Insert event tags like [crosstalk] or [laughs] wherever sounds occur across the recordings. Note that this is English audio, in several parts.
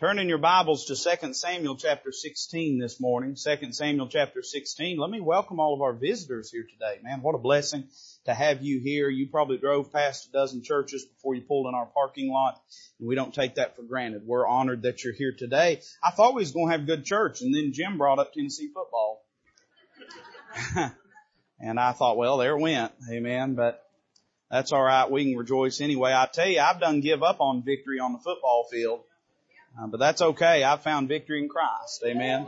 Turn in your Bibles to 2 Samuel chapter 16 this morning. 2 Samuel chapter 16. Let me welcome all of our visitors here today. Man, what a blessing to have you here. You probably drove past a dozen churches before you pulled in our parking lot. And we don't take that for granted. We're honored that you're here today. I thought we was going to have good church and then Jim brought up Tennessee football. [laughs] and I thought, well, there went. Amen. But that's alright. We can rejoice anyway. I tell you, I've done give up on victory on the football field. Uh, but that's okay. I've found victory in Christ. Amen.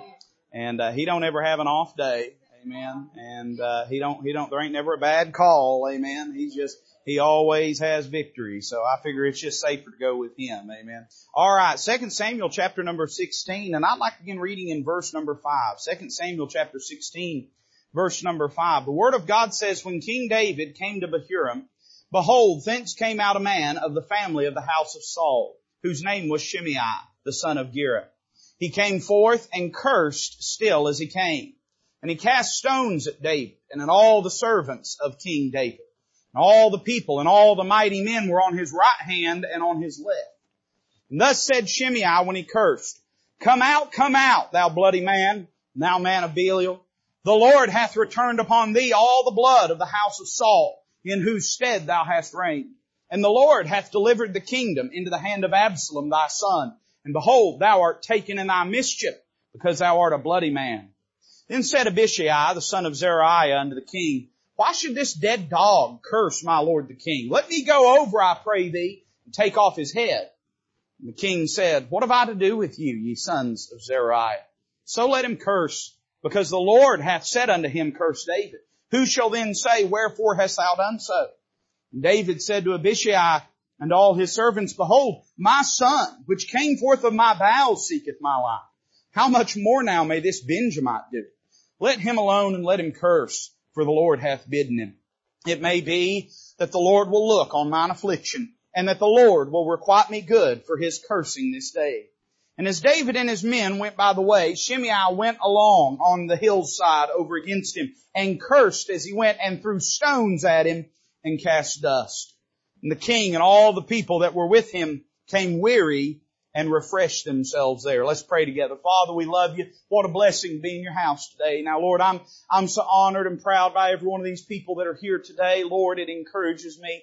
And uh, He don't ever have an off day. Amen. And uh, He don't. He don't. There ain't never a bad call. Amen. He's just. He always has victory. So I figure it's just safer to go with Him. Amen. All right. Second Samuel chapter number sixteen, and I'd like to begin reading in verse number five. Second Samuel chapter sixteen, verse number five. The Word of God says, when King David came to Bahurim, behold, thence came out a man of the family of the house of Saul, whose name was Shimei the son of Gera. He came forth and cursed still as he came. And he cast stones at David and at all the servants of King David. And all the people and all the mighty men were on his right hand and on his left. And thus said Shimei when he cursed, Come out, come out, thou bloody man, thou man of Belial. The Lord hath returned upon thee all the blood of the house of Saul, in whose stead thou hast reigned. And the Lord hath delivered the kingdom into the hand of Absalom thy son, and behold, thou art taken in thy mischief, because thou art a bloody man. Then said Abishai, the son of Zeruiah, unto the king, Why should this dead dog curse my lord the king? Let me go over, I pray thee, and take off his head. And the king said, What have I to do with you, ye sons of Zeruiah? So let him curse, because the Lord hath said unto him, Curse David. Who shall then say, Wherefore hast thou done so? And David said to Abishai, and all his servants, behold, my son, which came forth of my bowels, seeketh my life. How much more now may this Benjamite do? Let him alone and let him curse, for the Lord hath bidden him. It may be that the Lord will look on mine affliction, and that the Lord will requite me good for his cursing this day. And as David and his men went by the way, Shimei went along on the hillside over against him, and cursed as he went, and threw stones at him, and cast dust. And the king and all the people that were with him came weary and refreshed themselves there. Let's pray together. Father, we love you. What a blessing to be in your house today. Now, Lord, I'm, I'm so honored and proud by every one of these people that are here today. Lord, it encourages me.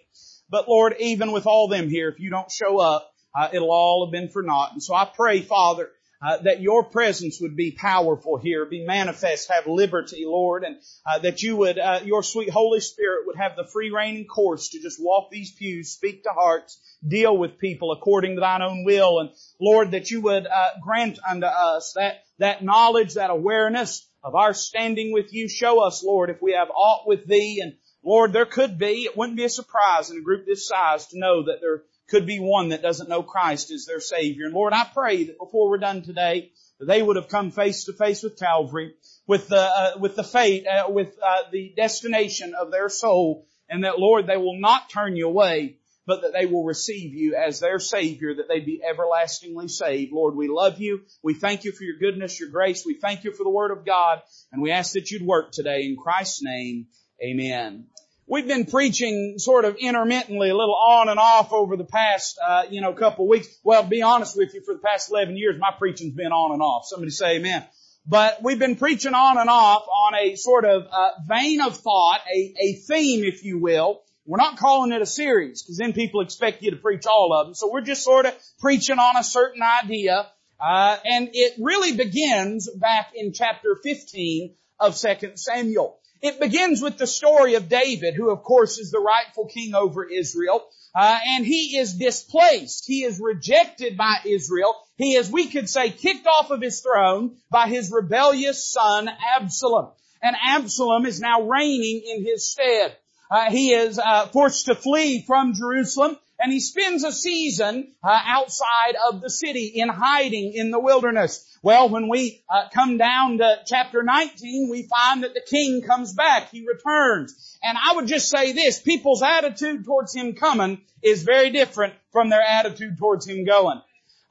But Lord, even with all them here, if you don't show up, uh, it'll all have been for naught. And so I pray, Father, uh, that your presence would be powerful here, be manifest, have liberty, Lord, and uh, that you would, uh, your sweet Holy Spirit would have the free rein and course to just walk these pews, speak to hearts, deal with people according to thine own will, and Lord, that you would uh, grant unto us that that knowledge, that awareness of our standing with you. Show us, Lord, if we have aught with thee, and Lord, there could be, it wouldn't be a surprise in a group this size to know that there could be one that doesn't know Christ as their Savior. And Lord, I pray that before we're done today, that they would have come face to face with Calvary, with the, uh, with the fate, uh, with uh, the destination of their soul, and that Lord, they will not turn you away, but that they will receive you as their Savior, that they be everlastingly saved. Lord, we love you. We thank you for your goodness, your grace. We thank you for the Word of God, and we ask that you'd work today in Christ's name. Amen. We've been preaching sort of intermittently, a little on and off over the past, uh, you know, couple of weeks. Well, be honest with you, for the past 11 years, my preaching's been on and off. Somebody say amen. But we've been preaching on and off on a sort of uh, vein of thought, a, a theme, if you will. We're not calling it a series, because then people expect you to preach all of them. So we're just sort of preaching on a certain idea. Uh, and it really begins back in chapter 15 of 2 Samuel. It begins with the story of David, who of course is the rightful king over Israel. Uh, and he is displaced. He is rejected by Israel. He is, we could say, kicked off of his throne by his rebellious son Absalom. And Absalom is now reigning in his stead. Uh, he is uh, forced to flee from Jerusalem and he spends a season uh, outside of the city in hiding in the wilderness. Well, when we uh, come down to chapter 19, we find that the king comes back. He returns. And I would just say this, people's attitude towards him coming is very different from their attitude towards him going.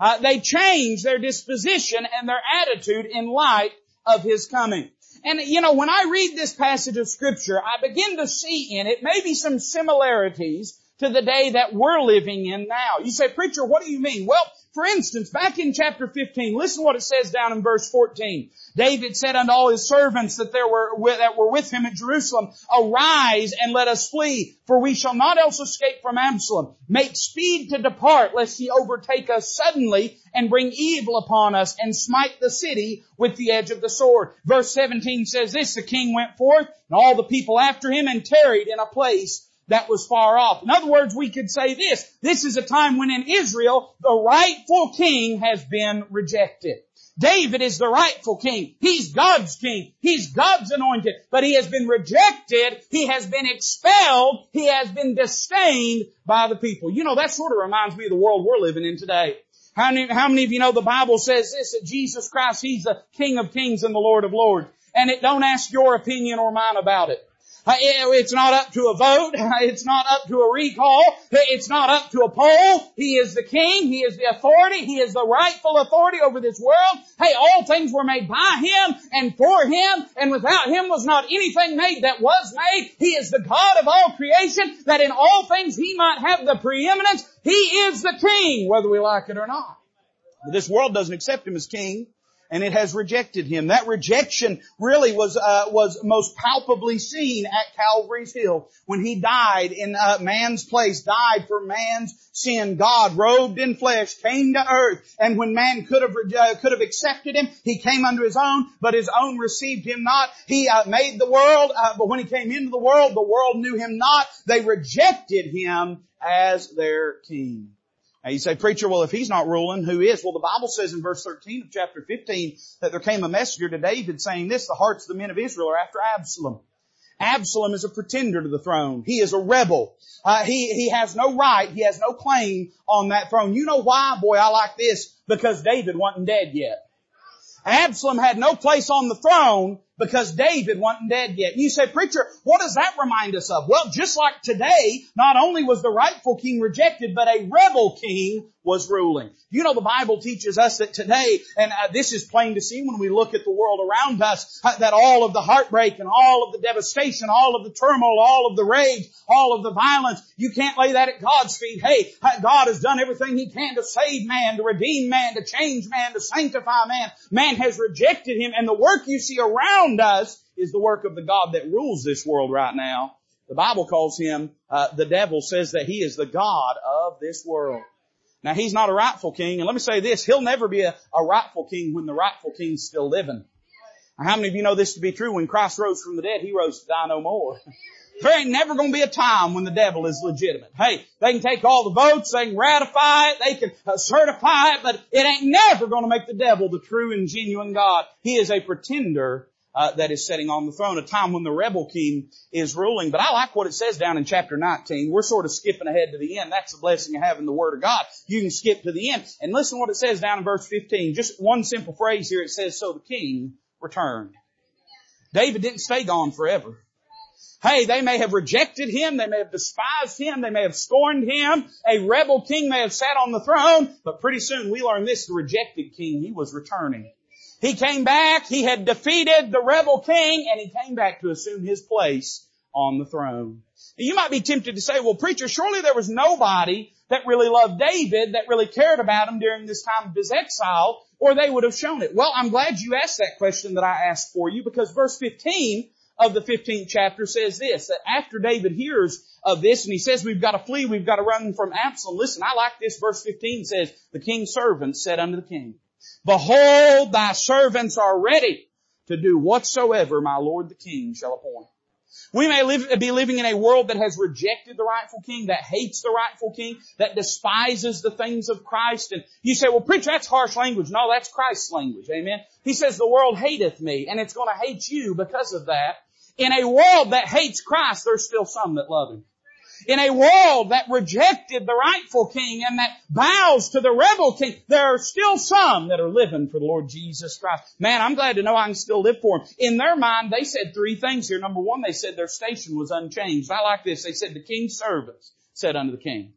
Uh, they change their disposition and their attitude in light of his coming. And you know, when I read this passage of scripture, I begin to see in it maybe some similarities to the day that we're living in now. You say, preacher, what do you mean? Well, For instance, back in chapter 15, listen what it says down in verse 14. David said unto all his servants that there were, that were with him at Jerusalem, arise and let us flee, for we shall not else escape from Absalom. Make speed to depart, lest he overtake us suddenly and bring evil upon us and smite the city with the edge of the sword. Verse 17 says this, the king went forth and all the people after him and tarried in a place that was far off. In other words, we could say this. This is a time when in Israel, the rightful king has been rejected. David is the rightful king. He's God's king. He's God's anointed. But he has been rejected. He has been expelled. He has been disdained by the people. You know, that sort of reminds me of the world we're living in today. How many, how many of you know the Bible says this, that Jesus Christ, He's the King of Kings and the Lord of Lords. And it don't ask your opinion or mine about it. It's not up to a vote. [laughs] It's not up to a recall. It's not up to a poll. He is the king. He is the authority. He is the rightful authority over this world. Hey, all things were made by Him and for Him and without Him was not anything made that was made. He is the God of all creation that in all things He might have the preeminence. He is the king, whether we like it or not. This world doesn't accept Him as king and it has rejected him. That rejection really was uh, was most palpably seen at Calvary's Hill when he died in uh, man's place, died for man's sin. God, robed in flesh, came to earth, and when man could have uh, could have accepted him, he came unto his own, but his own received him not. He uh, made the world, uh, but when he came into the world, the world knew him not. They rejected him as their king. You say, preacher, well if he's not ruling, who is? Well the Bible says in verse 13 of chapter 15 that there came a messenger to David saying this, the hearts of the men of Israel are after Absalom. Absalom is a pretender to the throne. He is a rebel. Uh, he, he has no right, he has no claim on that throne. You know why? Boy, I like this. Because David wasn't dead yet. Absalom had no place on the throne because David wasn't dead yet. And you say, preacher, what does that remind us of? Well, just like today, not only was the rightful king rejected, but a rebel king was ruling. You know, the Bible teaches us that today, and uh, this is plain to see when we look at the world around us, uh, that all of the heartbreak and all of the devastation, all of the turmoil, all of the rage, all of the violence, you can't lay that at God's feet. Hey, uh, God has done everything He can to save man, to redeem man, to change man, to sanctify man. Man has rejected Him, and the work you see around us is the work of the God that rules this world right now. The Bible calls him, uh, the devil says that he is the God of this world. Now he's not a rightful king, and let me say this, he'll never be a, a rightful king when the rightful king's still living. How many of you know this to be true? When Christ rose from the dead, he rose to die no more. [laughs] There ain't never to be a time when the devil is legitimate. Hey, they can take all the votes, they can ratify it, they can uh, certify it, but it ain't never to make the devil the true and genuine God. He is a pretender uh, that is sitting on the throne, a time when the rebel king is ruling. But I like what it says down in chapter 19. We're sort of skipping ahead to the end. That's the blessing of having the Word of God. You can skip to the end. And listen what it says down in verse 15. Just one simple phrase here. It says, so the king returned. David didn't stay gone forever. Hey, they may have rejected him, they may have despised him, they may have scorned him, a rebel king may have sat on the throne, but pretty soon we learn this, the rejected king, he was returning. He came back, he had defeated the rebel king, and he came back to assume his place on the throne. You might be tempted to say, well preacher, surely there was nobody that really loved David, that really cared about him during this time of his exile, or they would have shown it. Well, I'm glad you asked that question that I asked for you, because verse 15 of the 15th chapter says this, that after David hears of this and he says we've got to flee, we've got to run from Absalom. Listen, I like this. Verse 15 says, the king's servants said unto the king, Behold, thy servants are ready to do whatsoever my Lord the King shall appoint. We may live, be living in a world that has rejected the rightful king, that hates the rightful king, that despises the things of Christ. And you say, well preacher, that's harsh language. No, that's Christ's language. Amen. He says the world hateth me and it's going to hate you because of that. In a world that hates Christ, there's still some that love Him in a world that rejected the rightful king and that bows to the rebel king, there are still some that are living for the Lord Jesus Christ. Man, I'm glad to know I can still live for him. In their mind, they said three things here. Number one, they said their station was unchanged. I like this. They said the king's servants said unto the king.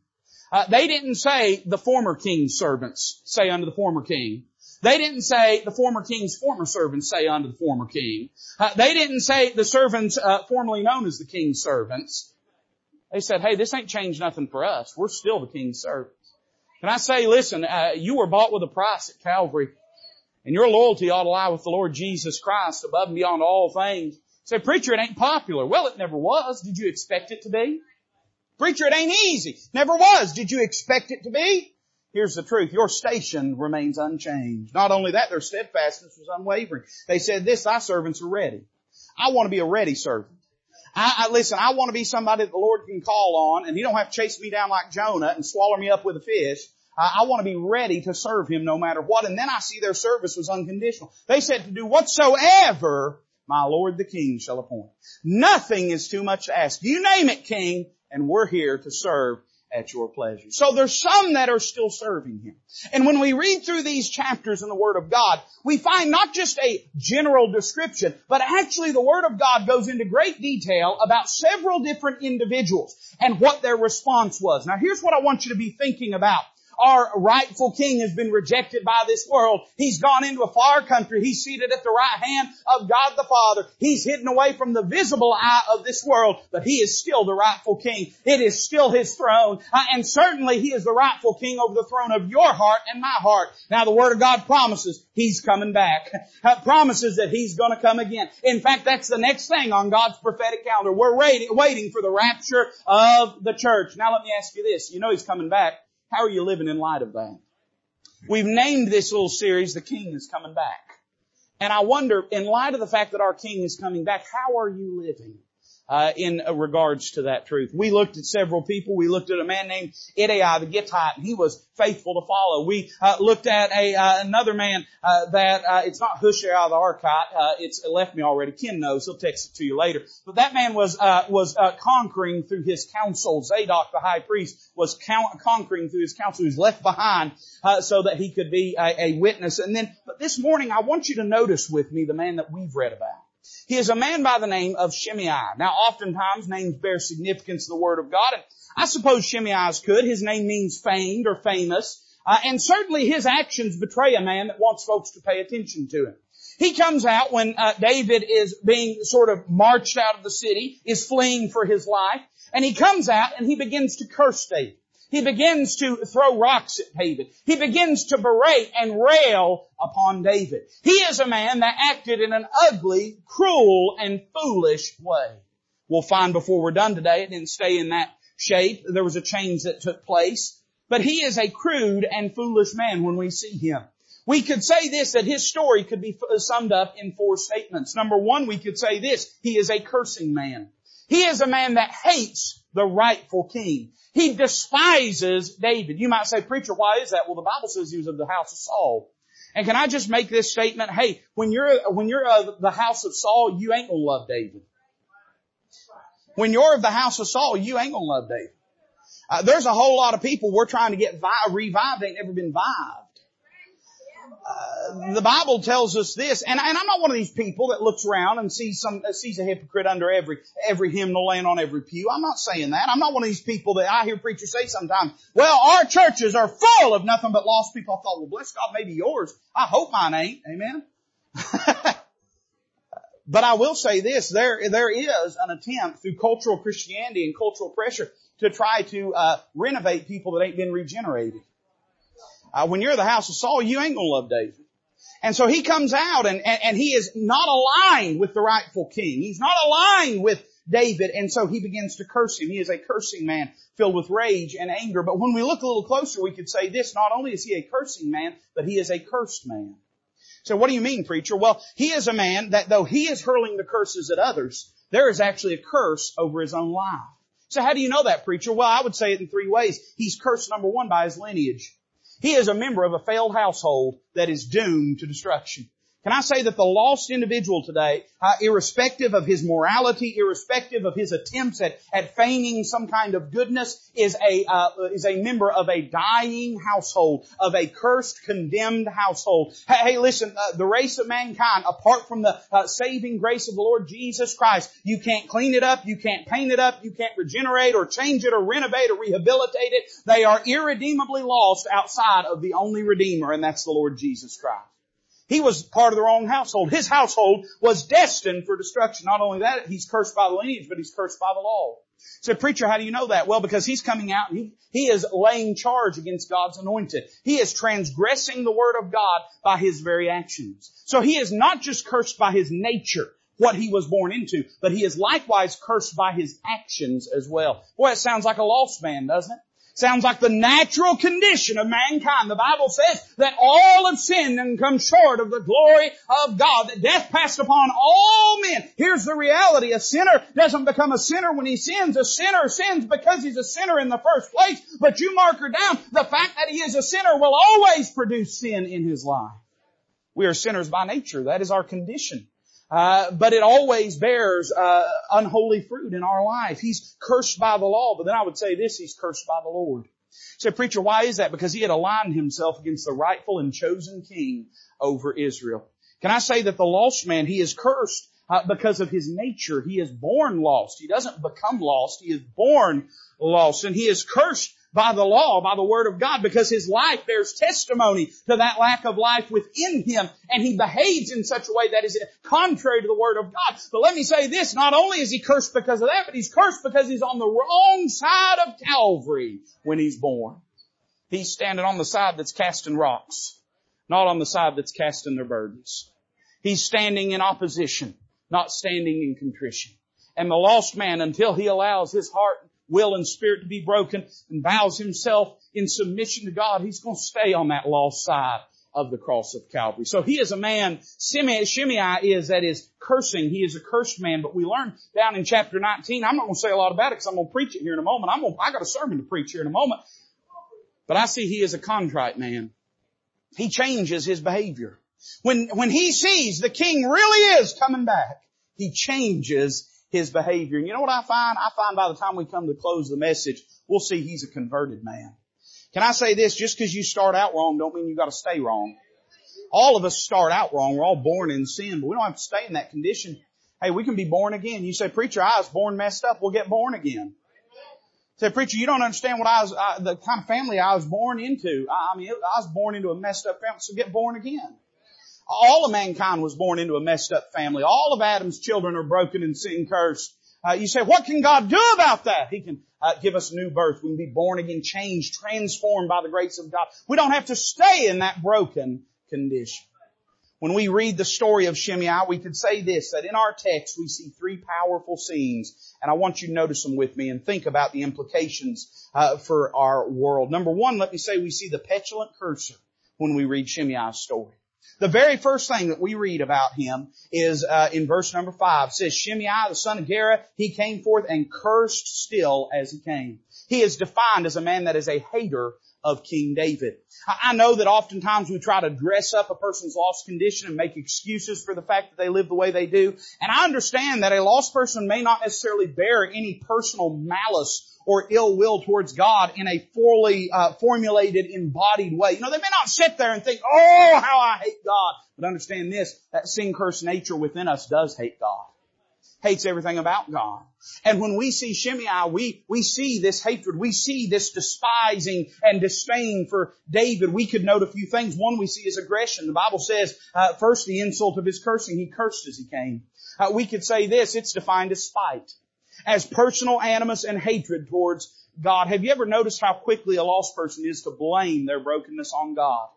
Uh, they didn't say the former king's servants say unto the former king. They didn't say the former king's former servants say unto the former king. Uh, they didn't say the servants uh, formerly known as the king's servants. They said, hey, this ain't changed nothing for us. We're still the king's servants. Can I say, listen, uh, you were bought with a price at Calvary. And your loyalty ought to lie with the Lord Jesus Christ above and beyond all things. Say, preacher, it ain't popular. Well, it never was. Did you expect it to be? Preacher, it ain't easy. Never was. Did you expect it to be? Here's the truth. Your station remains unchanged. Not only that, their steadfastness was unwavering. They said this, thy servants are ready. I want to be a ready servant. I, I, listen, I want to be somebody that the Lord can call on and He don't have to chase me down like Jonah and swallow me up with a fish. I, I want to be ready to serve Him no matter what. And then I see their service was unconditional. They said to do whatsoever my Lord the King shall appoint. Nothing is too much to ask. You name it, King, and we're here to serve at your pleasure. So there's some that are still serving Him. And when we read through these chapters in the Word of God, we find not just a general description, but actually the Word of God goes into great detail about several different individuals and what their response was. Now here's what I want you to be thinking about our rightful king has been rejected by this world. He's gone into a far country. He's seated at the right hand of God the Father. He's hidden away from the visible eye of this world, but he is still the rightful king. It is still his throne. Uh, and certainly he is the rightful king over the throne of your heart and my heart. Now the word of God promises he's coming back. [laughs] Uh, promises that he's gonna come again. In fact, that's the next thing on God's prophetic calendar. We're waiting, waiting for the rapture of the church. Now let me ask you this. You know he's coming back. How are you living in light of that? We've named this little series, The King is Coming Back. And I wonder, in light of the fact that our King is coming back, how are you living? Uh, in regards to that truth. We looked at several people. We looked at a man named Ittai the Gittite, and he was faithful to follow. We uh, looked at a uh, another man uh, that uh, it's not Hushai the Archite. Uh, it's it left me already. Ken knows. He'll text it to you later. But that man was was conquering through his counsel. Zadok the high priest was count, conquering through his counsel. He was left behind so that he could be a, a witness. And then, but this morning, I want you to notice with me the man that we've read about. He is a man by the name of Shimei. Now, oftentimes names bear significance in the Word of God, and I suppose Shimei's could. His name means famed or famous, uh, and certainly his actions betray a man that wants folks to pay attention to him. He comes out when uh, David is being sort of marched out of the city, is fleeing for his life, and he comes out and he begins to curse David. He begins to throw rocks at David. He begins to berate and rail upon David. He is a man that acted in an ugly, cruel, and foolish way. We'll find before we're done today, it didn't stay in that shape. There was a change that took place. But he is a crude and foolish man when we see him. We could say this, that his story could be summed up in four statements. Number one, we could say this, he is a cursing man. He is a man that hates the rightful king. He despises David. You might say, preacher, why is that? Well, the Bible says he was of the house of Saul. And can I just make this statement? Hey, when you're, when you're of the house of Saul, you ain't gonna love David. When you're of the house of Saul, you ain't gonna love David. Uh, there's a whole lot of people we're trying to get vi- revived They ain't never been vived. Uh, the Bible tells us this, and, and, I'm not one of these people that looks around and sees some sees a hypocrite under every every hymnal laying on every pew. I'm not saying that. I'm not one of these people that I hear preachers say sometimes. Well, our churches are full of nothing but lost people. I thought, well, bless God, maybe yours. I hope mine ain't. Amen. [laughs] but I will say this: there there is an attempt through cultural Christianity and cultural pressure to try to uh, renovate people that ain't been regenerated. Uh, when you're the house of Saul, you ain't gonna love David. And so he comes out and, and, and he is not aligned with the rightful king. He's not aligned with David, and so he begins to curse him. He is a cursing man filled with rage and anger. But when we look a little closer, we could say this, not only is he a cursing man, but he is a cursed man. So what do you mean, preacher? Well, he is a man that though he is hurling the curses at others, there is actually a curse over his own life. So how do you know that, preacher? Well, I would say it in three ways. He's cursed, number one, by his lineage. He is a member of a failed household that is doomed to destruction. Can I say that the lost individual today, uh, irrespective of his morality, irrespective of his attempts at, at feigning some kind of goodness, is a uh, is a member of a dying household, of a cursed, condemned household. Hey, hey listen, uh, the race of mankind, apart from the uh, saving grace of the Lord Jesus Christ, you can't clean it up, you can't paint it up, you can't regenerate or change it or renovate or rehabilitate it. They are irredeemably lost outside of the only Redeemer, and that's the Lord Jesus Christ. He was part of the wrong household. His household was destined for destruction. Not only that, he's cursed by the lineage, but he's cursed by the law. Said, preacher, how do you know that? Well, because he's coming out and he, he is laying charge against God's anointed. He is transgressing the word of God by his very actions. So he is not just cursed by his nature, what he was born into, but he is likewise cursed by his actions as well. Boy, it sounds like a lost man, doesn't it? Sounds like the natural condition of mankind. The Bible says that all have sinned and come short of the glory of God, that death passed upon all men. Here's the reality. A sinner doesn't become a sinner when he sins. A sinner sins because he's a sinner in the first place. But you mark her down. The fact that he is a sinner will always produce sin in his life. We are sinners by nature. That is our condition. Uh, but it always bears uh, unholy fruit in our life. He's cursed by the law, but then I would say this: he's cursed by the Lord. Say, preacher, why is that? Because he had aligned himself against the rightful and chosen king over Israel. Can I say that the lost man, he is cursed uh, because of his nature. He is born lost. He doesn't become lost. He is born lost, and he is cursed by the law, by the Word of God, because his life bears testimony to that lack of life within him, and he behaves in such a way that is contrary to the Word of God. But let me say this, not only is he cursed because of that, but he's cursed because he's on the wrong side of Calvary when he's born. He's standing on the side that's casting rocks, not on the side that's casting their burdens. He's standing in opposition, not standing in contrition. And the lost man, until he allows his heart will and spirit to be broken and bows himself in submission to God, he's going to stay on that lost side of the cross of Calvary. So he is a man, Shimei, is, that is cursing. He is a cursed man, but we learn down in chapter 19, I'm not going to say a lot about it because I'm going to preach it here in a moment. I'm going to, I got a sermon to preach here in a moment. But I see he is a contrite man. He changes his behavior. When, when he sees the king really is coming back, he changes his behavior. And you know what I find? I find by the time we come to close the message, we'll see he's a converted man. Can I say this? Just because you start out wrong don't mean you gotta stay wrong. All of us start out wrong. We're all born in sin, but we don't have to stay in that condition. Hey, we can be born again. You say, preacher, I was born messed up. We'll get born again. Say, preacher, you don't understand what I was, the kind of family I was born into. I, I mean, I was born into a messed up family, so get born again. All of mankind was born into a messed up family. All of Adam's children are broken and sin cursed. Uh, you say, what can God do about that? He can uh, give us new birth. We can be born again, changed, transformed by the grace of God. We don't have to stay in that broken condition. When we read the story of Shimei, we could say this, that in our text we see three powerful scenes, and I want you to notice them with me and think about the implications uh, for our world. Number one, let me say we see the petulant cursor when we read Shimei's story. The very first thing that we read about him is uh, in verse number five. It says, Shimei, the son of Gera, he came forth and cursed still as he came. He is defined as a man that is a hater of King David. I know that oftentimes we try to dress up a person's lost condition and make excuses for the fact that they live the way they do. And I understand that a lost person may not necessarily bear any personal malice or ill will towards God in a fully uh, formulated, embodied way. You know, they may not sit there and think, "Oh, how I hate God," but understand this: that sin cursed nature within us does hate God, hates everything about God. And when we see Shimei, we we see this hatred, we see this despising and disdain for David. We could note a few things. One, we see his aggression. The Bible says, uh, first, the insult of his cursing. He cursed as he came. Uh, we could say this: it's defined as spite as personal animus and hatred towards God. Have you ever noticed how quickly a lost person is to blame their brokenness on God?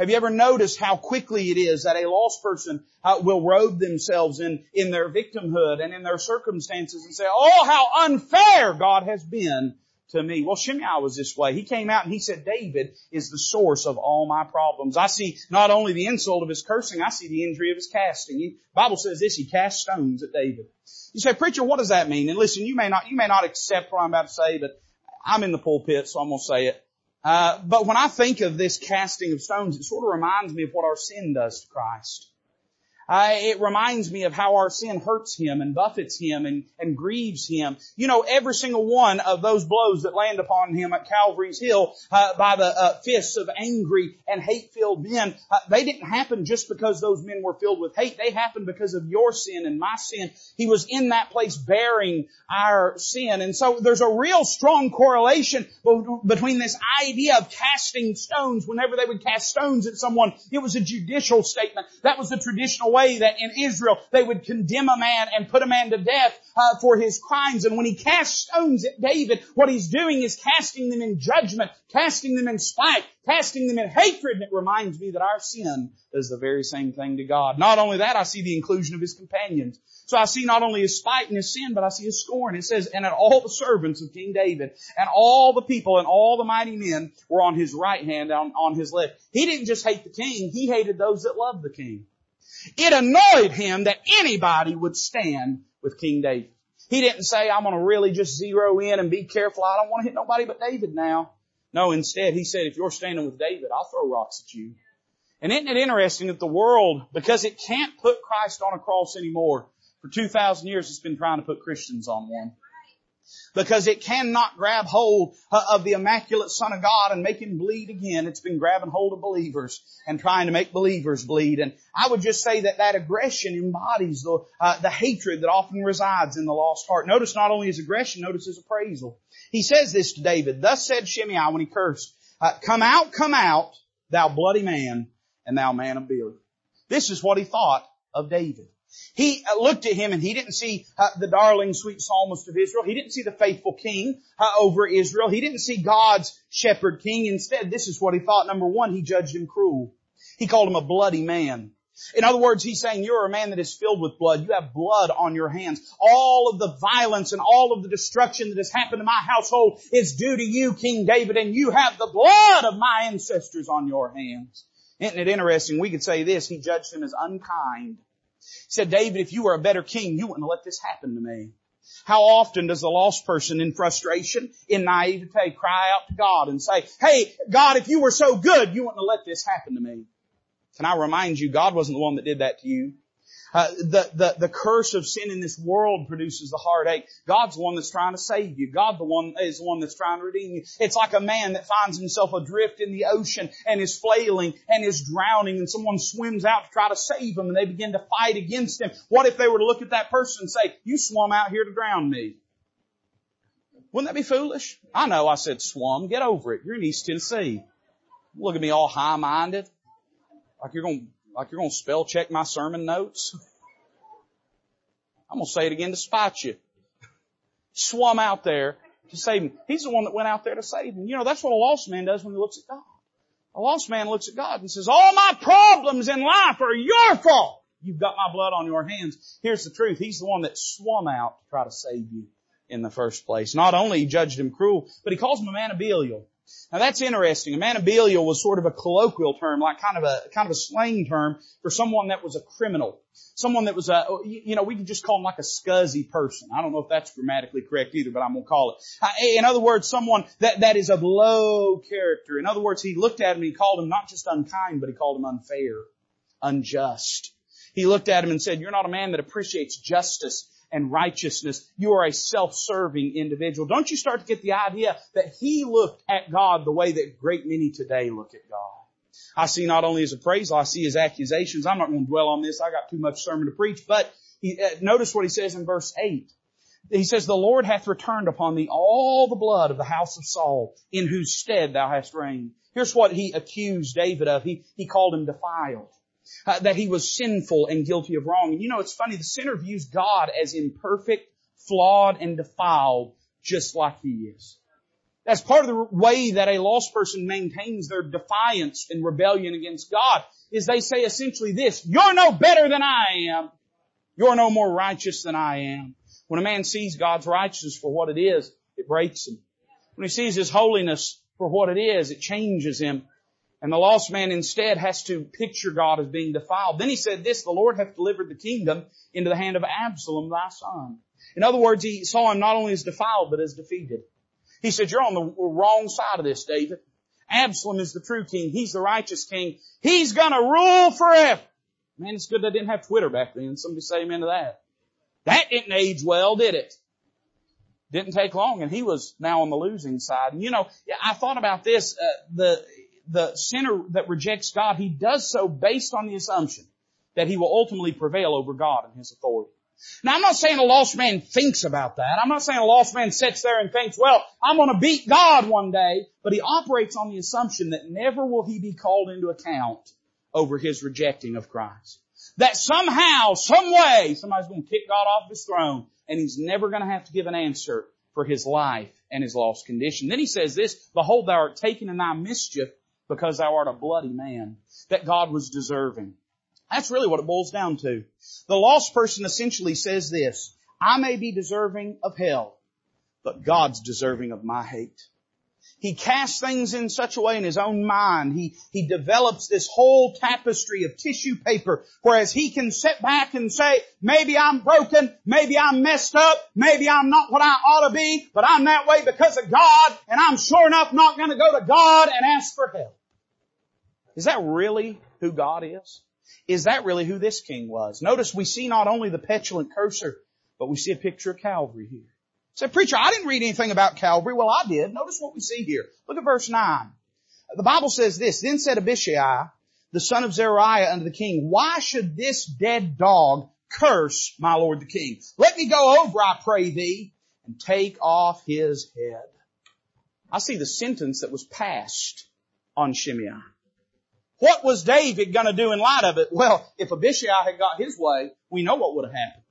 Have you ever noticed how quickly it is that a lost person uh, will robe themselves in, in their victimhood and in their circumstances and say, oh, how unfair God has been to me. Well, Shimei was this way. He came out and he said, David is the source of all my problems. I see not only the insult of his cursing, I see the injury of his casting. The Bible says this, he cast stones at David. You say, preacher, what does that mean? And listen, you may not, you may not accept what I'm about to say, but I'm in the pulpit, so I'm going to say it. Uh, but when I think of this casting of stones, it sort of reminds me of what our sin does to Christ. Uh, it reminds me of how our sin hurts him and buffets him and, and grieves him. You know, every single one of those blows that land upon him at Calvary's Hill uh, by the uh, fists of angry and hate-filled men, uh, they didn't happen just because those men were filled with hate. They happened because of your sin and my sin. He was in that place bearing our sin. And so there's a real strong correlation between this idea of casting stones. Whenever they would cast stones at someone, it was a judicial statement. That was the traditional way way that in Israel they would condemn a man and put a man to death uh, for his crimes. And when he cast stones at David, what he's doing is casting them in judgment, casting them in spite, casting them in hatred. And it reminds me that our sin is the very same thing to God. Not only that, I see the inclusion of his companions. So I see not only his spite and his sin, but I see his scorn. It says, and at all the servants of King David, and all the people and all the mighty men were on his right hand, on, on his left. He didn't just hate the king, he hated those that loved the king. It annoyed him that anybody would stand with King David. He didn't say, I'm going to really just zero in and be careful. I don't want to hit nobody but David now. No, instead he said, if you're standing with David, I'll throw rocks at you. And isn't it interesting that the world, because it can't put Christ on a cross anymore, for 2,000 years it's been trying to put Christians on one. Because it cannot grab hold uh, of the immaculate Son of God and make Him bleed again. It's been grabbing hold of believers and trying to make believers bleed. And I would just say that that aggression embodies the, uh, the hatred that often resides in the lost heart. Notice not only his aggression, notice his appraisal. He says this to David, Thus said Shimei when he cursed, uh, Come out, come out, thou bloody man, and thou man of Belial. This is what he thought of David. He looked at him and he didn't see uh, the darling, sweet psalmist of Israel. He didn't see the faithful king uh, over Israel. He didn't see God's shepherd king. Instead, this is what he thought. Number one, he judged him cruel. He called him a bloody man. In other words, he's saying you're a man that is filled with blood. You have blood on your hands. All of the violence and all of the destruction that has happened to my household is due to you, King David, and you have the blood of my ancestors on your hands. Isn't it interesting? We could say this. He judged him as unkind. He said, David, if you were a better king, you wouldn't let this happen to me. How often does the lost person in frustration, in naivete, cry out to God and say, Hey, God, if you were so good, you wouldn't have let this happen to me. Can I remind you, God wasn't the one that did that to you. Uh, the, the, the curse of sin in this world produces the heartache. God's the one that's trying to save you. God the one is the one that's trying to redeem you. It's like a man that finds himself adrift in the ocean and is flailing and is drowning and someone swims out to try to save him and they begin to fight against him. What if they were to look at that person and say, you swam out here to drown me? Wouldn't that be foolish? I know I said swum. Get over it. You're in East Tennessee. Look at me all high-minded. Like you're going like you're going to spell check my sermon notes? I'm going to say it again to spite you. Swum out there to save him. He's the one that went out there to save him. You know, that's what a lost man does when he looks at God. A lost man looks at God and says, all my problems in life are your fault. You've got my blood on your hands. Here's the truth. He's the one that swum out to try to save you in the first place. Not only he judged him cruel, but he calls him a man of Belial. Now that's interesting. A man was sort of a colloquial term, like kind of a, kind of a slang term for someone that was a criminal. Someone that was a, you know, we could just call him like a scuzzy person. I don't know if that's grammatically correct either, but I'm gonna call it. In other words, someone that, that is of low character. In other words, he looked at him and he called him not just unkind, but he called him unfair, unjust. He looked at him and said, you're not a man that appreciates justice and righteousness. You are a self-serving individual. Don't you start to get the idea that he looked at God the way that great many today look at God. I see not only his appraisal, I see his accusations. I'm not going to dwell on this. I got too much sermon to preach, but he, uh, notice what he says in verse 8. He says, the Lord hath returned upon thee all the blood of the house of Saul, in whose stead thou hast reigned. Here's what he accused David of. He, he called him defiled uh, that he was sinful and guilty of wrong. And you know, it's funny, the sinner views God as imperfect, flawed, and defiled, just like he is. That's part of the way that a lost person maintains their defiance and rebellion against God, is they say essentially this, you're no better than I am. You're no more righteous than I am. When a man sees God's righteousness for what it is, it breaks him. When he sees His holiness for what it is, it changes him. And the lost man instead has to picture God as being defiled. Then he said this, the Lord hath delivered the kingdom into the hand of Absalom thy son. In other words, he saw him not only as defiled, but as defeated. He said, you're on the wrong side of this, David. Absalom is the true king. He's the righteous king. He's gonna rule forever. Man, it's good they didn't have Twitter back then. Somebody say amen to that. That didn't age well, did it? Didn't take long, and he was now on the losing side. And you know, I thought about this. Uh, the the sinner that rejects God, he does so based on the assumption that he will ultimately prevail over God and his authority. Now I'm not saying a lost man thinks about that. I'm not saying a lost man sits there and thinks, well, I'm gonna beat God one day, but he operates on the assumption that never will he be called into account over his rejecting of Christ. that somehow, some way, somebody's going to kick God off his throne and he's never going to have to give an answer for his life and his lost condition. Then he says this, behold, thou art taken in thy mischief because thou art a bloody man, that God was deserving. That's really what it boils down to. The lost person essentially says this, I may be deserving of hell, but God's deserving of my hate. He casts things in such a way in his own mind. He, he develops this whole tapestry of tissue paper, whereas he can sit back and say, maybe I'm broken, maybe I'm messed up, maybe I'm not what I ought to be, but I'm that way because of God, and I'm sure enough not going to go to God and ask for help. Is that really who God is? Is that really who this king was? Notice we see not only the petulant cursor, but we see a picture of Calvary here. Say, preacher, I didn't read anything about Calvary. Well, I did. Notice what we see here. Look at verse 9. The Bible says this, Then said Abishai, the son of Zeruiah unto the king, Why should this dead dog curse my lord the king? Let me go over, I pray thee, and take off his head. I see the sentence that was passed on Shimei. What was David gonna do in light of it? Well, if Abishai had got his way, we know what would have happened.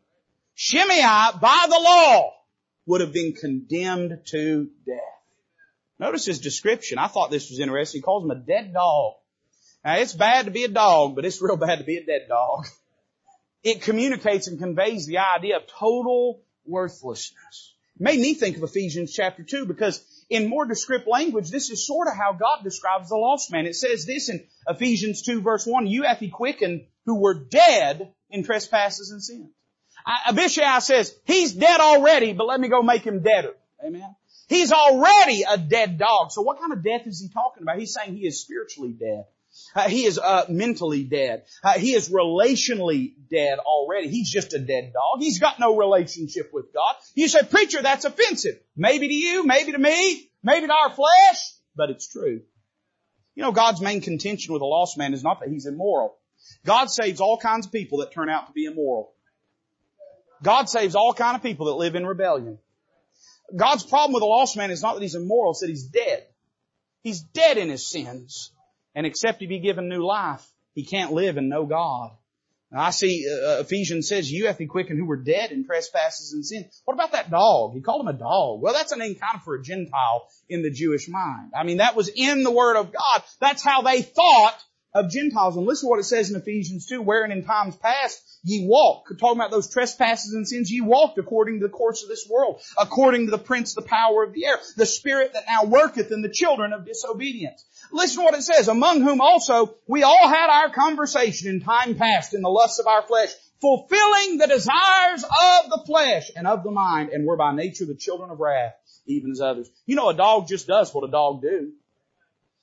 Shimei, by the law, would have been condemned to death. Notice his description. I thought this was interesting. He calls him a dead dog. Now it's bad to be a dog, but it's real bad to be a dead dog. It communicates and conveys the idea of total worthlessness. It made me think of Ephesians chapter 2 because in more descriptive language, this is sort of how God describes the lost man. It says this in Ephesians 2 verse 1, you hath he quickened who were dead in trespasses and sins. Abishai says, he's dead already, but let me go make him deader. Amen. He's already a dead dog. So what kind of death is he talking about? He's saying he is spiritually dead. Uh, he is uh, mentally dead. Uh, he is relationally dead already. He's just a dead dog. He's got no relationship with God. You say, preacher, that's offensive. Maybe to you, maybe to me, maybe to our flesh, but it's true. You know, God's main contention with a lost man is not that he's immoral. God saves all kinds of people that turn out to be immoral. God saves all kind of people that live in rebellion. God's problem with a lost man is not that he's immoral, it's that he's dead. He's dead in his sins. And except he be given new life, he can't live and know God. Now I see uh, Ephesians says, you have he quickened who were dead in trespasses and sin. What about that dog? He called him a dog. Well, that's a name kind of for a Gentile in the Jewish mind. I mean, that was in the Word of God. That's how they thought of Gentiles. And listen to what it says in Ephesians 2, wherein in times past ye walked, talking about those trespasses and sins, ye walked according to the course of this world, according to the prince, the power of the air, the spirit that now worketh in the children of disobedience. Listen to what it says, among whom also we all had our conversation in time past in the lusts of our flesh, fulfilling the desires of the flesh and of the mind, and were by nature the children of wrath, even as others. You know, a dog just does what a dog do.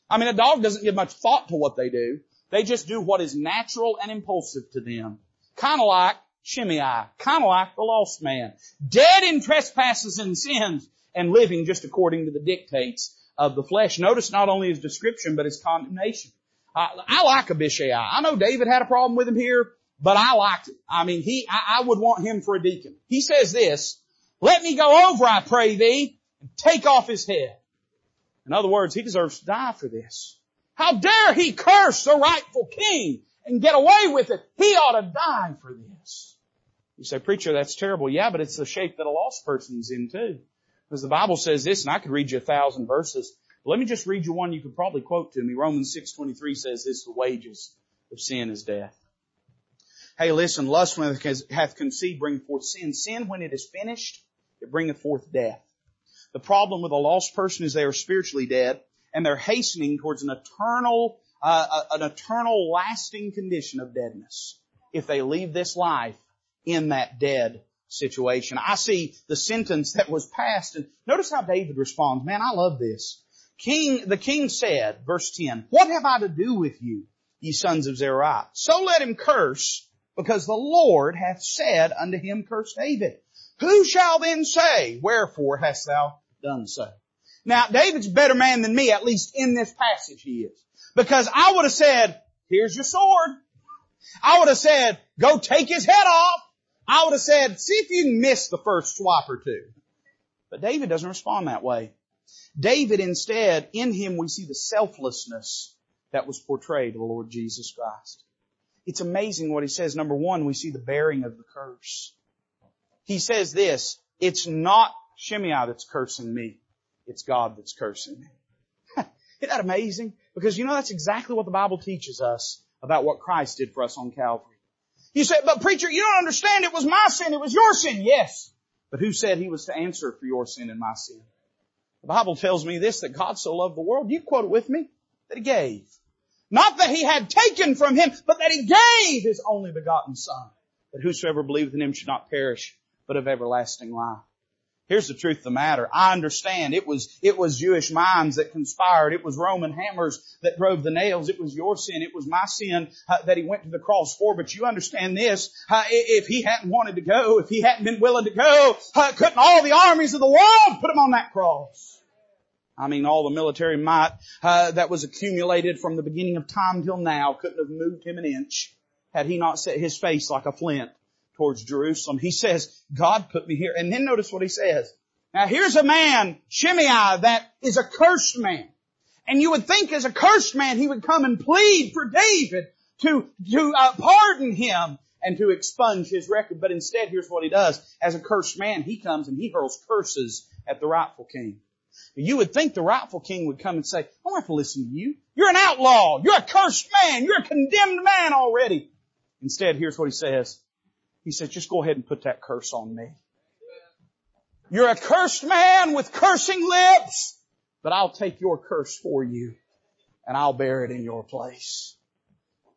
I mean, a dog doesn't give much thought to what they do. They just do what is natural and impulsive to them. Kind of like Shimei, kind of like the lost man. Dead in trespasses and sins and living just according to the dictates of the flesh. Notice not only his description, but his condemnation. I, I like Abishai. I know David had a problem with him here, but I liked it. I mean, he, I, I would want him for a deacon. He says this, let me go over, I pray thee, and take off his head. In other words, he deserves to die for this. How dare he curse the rightful king and get away with it? He ought to die for this. You say, preacher, that's terrible. Yeah, but it's the shape that a lost person's in too. Because the Bible says this, and I could read you a thousand verses. But let me just read you one you could probably quote to me. Romans 6.23 says this, the wages of sin is death. Hey, listen, lust when it hath conceived bring forth sin. Sin when it is finished, it bringeth forth death. The problem with a lost person is they are spiritually dead and they're hastening towards an eternal, uh, an eternal lasting condition of deadness if they leave this life in that dead situation. I see the sentence that was passed and notice how David responds. Man, I love this. King, the king said, verse 10, what have I to do with you, ye sons of Zeruiah? So let him curse because the Lord hath said unto him, curse David. Who shall then say, wherefore hast thou done so. Now, David's a better man than me, at least in this passage he is. Because I would have said, here's your sword. I would have said, go take his head off. I would have said, see if you can miss the first swap or two. But David doesn't respond that way. David instead, in him we see the selflessness that was portrayed of the Lord Jesus Christ. it's amazing what he says. Number one, we see the bearing of the curse. He says this, it's not Shimei that's cursing me. It's God that's cursing me. [laughs] Isn't that amazing? Because you know that's exactly what the Bible teaches us about what Christ did for us on Calvary. You say, but preacher, you don't understand. It was my sin. It was your sin. Yes. But who said he was to answer for your sin and my sin? The Bible tells me this, that God so loved the world. You quote it with me. That he gave. Not that he had taken from him, but that he gave his only begotten son. That whosoever believeth in him should not perish, but have everlasting life. Here's the truth of the matter. I understand it was, it was Jewish minds that conspired. It was Roman hammers that drove the nails. It was your sin. It was my sin uh, that he went to the cross for. But you understand this. Uh, if he hadn't wanted to go, if he hadn't been willing to go, uh, couldn't all the armies of the world put him on that cross? I mean, all the military might uh, that was accumulated from the beginning of time till now couldn't have moved him an inch had he not set his face like a flint towards Jerusalem. He says, God put me here. And then notice what he says. Now here's a man, Shimei, that is a cursed man. And you would think as a cursed man, he would come and plead for David to, to uh, pardon him and to expunge his record. But instead, here's what he does. As a cursed man, he comes and he hurls curses at the rightful king. You would think the rightful king would come and say, I don't have to listen to you. You're an outlaw. You're a cursed man. You're a condemned man already. Instead, here's what he says. He says, just go ahead and put that curse on me. You're a cursed man with cursing lips, but I'll take your curse for you and I'll bear it in your place.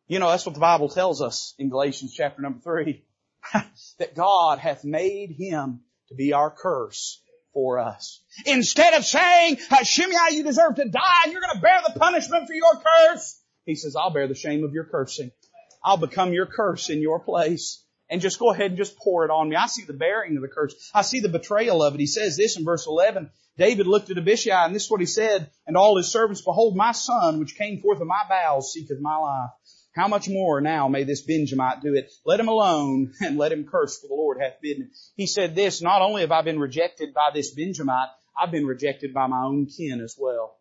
You know, that's what the Bible tells us in Galatians chapter number three. [laughs] that God hath made him to be our curse for us. Instead of saying, Shimei, you deserve to die and you're going to bear the punishment for your curse, he says, I'll bear the shame of your cursing. I'll become your curse in your place. And just go ahead and just pour it on me. I see the bearing of the curse. I see the betrayal of it. He says this in verse 11. David looked at Abishai and this is what he said, and all his servants, behold, my son, which came forth of my bowels, seeketh my life. How much more now may this Benjamite do it? Let him alone [laughs] and let him curse for the Lord hath bidden him. He said this, not only have I been rejected by this Benjamite, I've been rejected by my own kin as well.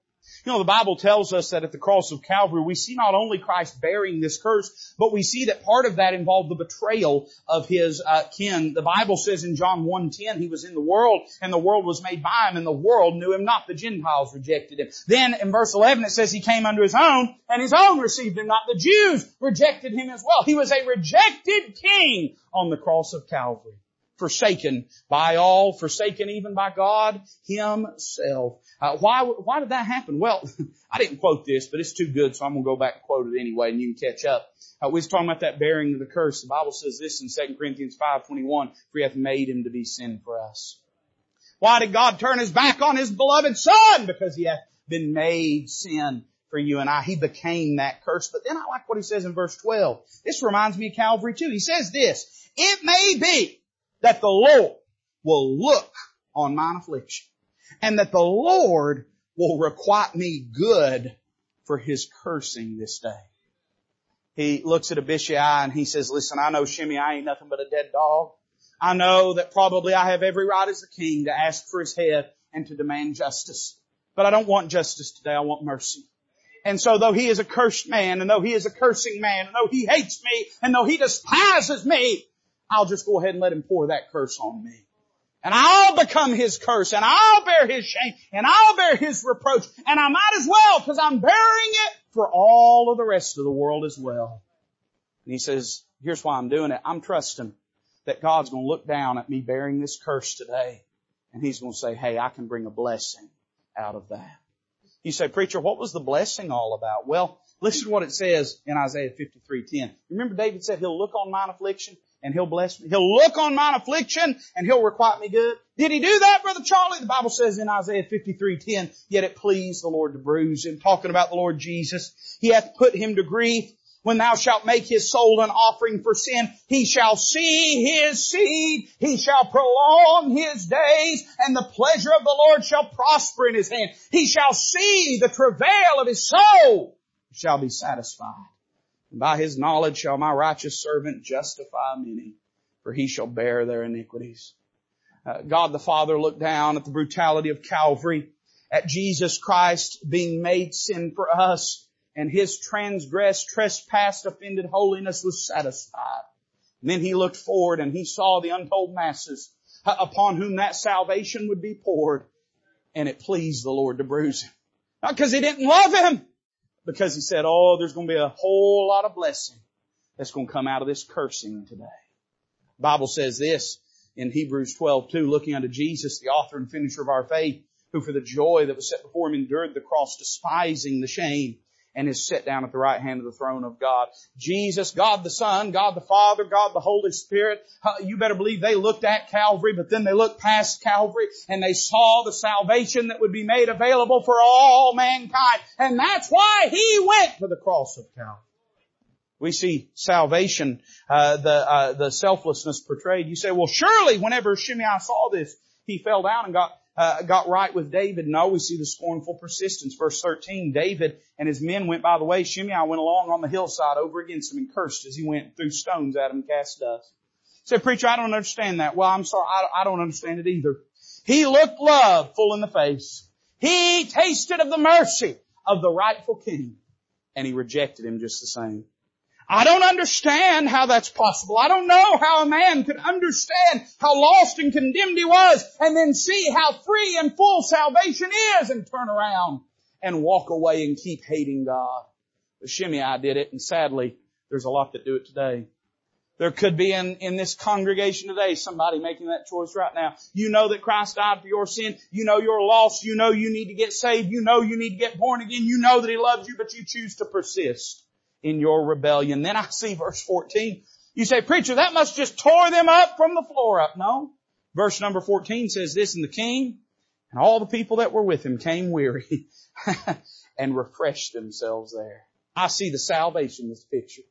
You know, the Bible tells us that at the cross of Calvary, we see not only Christ bearing this curse, but we see that part of that involved the betrayal of his uh, kin. The Bible says in John 1.10, he was in the world, and the world was made by him, and the world knew him not. The Gentiles rejected him. Then in verse 11 it says he came unto his own, and his own received him not. The Jews rejected him as well. He was a rejected king on the cross of Calvary forsaken by all, forsaken even by God Himself. Uh, why, why did that happen? Well, [laughs] I didn't quote this, but it's too good, so I'm gonna go back and quote it anyway, and you can catch up. Uh, we was talking about that bearing of the curse. The Bible says this in 2 Corinthians 5:21, "For He hath made Him to be sin for us." Why did God turn His back on His beloved Son? Because He hath been made sin for you and I. He became that curse. But then I like what He says in verse 12. This reminds me of Calvary too. He says this, "It may be that the Lord will look on mine affliction and that the Lord will requite me good for his cursing this day. He looks at Abishai and he says, listen, I know Shimei I ain't nothing but a dead dog. I know that probably I have every right as a king to ask for his head and to demand justice. But I don't want justice today. I want mercy. And so though he is a cursed man and though he is a cursing man and though he hates me and though he despises me, I'll just go ahead and let him pour that curse on me. And I'll become his curse and I'll bear his shame and I'll bear his reproach and I might as well because I'm bearing it for all of the rest of the world as well. And he says, here's why I'm doing it. I'm trusting that God's going to look down at me bearing this curse today and he's going to say, hey, I can bring a blessing out of that. You say, preacher, what was the blessing all about? Well, listen to what it says in Isaiah 53:10. Remember David said he'll look on mine affliction and he'll bless me. He'll look on mine affliction and he'll requite me good. Did he do that, Brother Charlie? The Bible says in Isaiah 53:10, yet it pleased the Lord to bruise him. Talking about the Lord Jesus. He hath put him to grief. When thou shalt make his soul an offering for sin, he shall see his seed, he shall prolong his days, and the pleasure of the Lord shall prosper in his hand. He shall see the travail of his soul, shall be satisfied. And by his knowledge shall my righteous servant justify many, for he shall bear their iniquities. Uh, God the Father looked down at the brutality of Calvary, at Jesus Christ being made sin for us, and his transgressed, trespassed, offended holiness was satisfied. And then he looked forward and he saw the untold masses upon whom that salvation would be poured. And it pleased the Lord to bruise him. Not because he didn't love him, because he said, oh, there's going to be a whole lot of blessing that's going to come out of this cursing today. The Bible says this in Hebrews 12, 2, looking unto Jesus, the author and finisher of our faith, who for the joy that was set before him endured the cross, despising the shame, and is set down at the right hand of the throne of God. Jesus, God the Son, God the Father, God the Holy Spirit, you better believe they looked at Calvary, but then they looked past Calvary and they saw the salvation that would be made available for all mankind. And that's why He went to the cross of Calvary. We see salvation, uh, the uh, the selflessness portrayed. You say, well, surely whenever Shimei saw this, he fell down and got uh, got right with David. No, we see the scornful persistence. Verse 13, David and his men went by the way. Shimei went along on the hillside over against him and cursed as he went, threw stones at him and cast dust. Said, preacher, I don't understand that. Well, I'm sorry, I, I don't understand it either. He looked love full in the face. He tasted of the mercy of the rightful king and he rejected him just the same. I don't understand how that's possible. I don't know how a man could understand how lost and condemned he was and then see how free and full salvation is and turn around and walk away and keep hating God. But Shimei did it and sadly there's a lot that do it today. There could be in, in this congregation today somebody making that choice right now. You know that Christ died for your sin. You know you're lost. You know you need to get saved. You know you need to get born again. You know that He loves you, but you choose to persist in your rebellion. Then I see verse 14. You say, preacher, that must just tore them up from the floor up. No. Verse number 14 says this, and the king and all the people that were with him came weary [laughs] and refreshed themselves there. I see the salvation in this picture.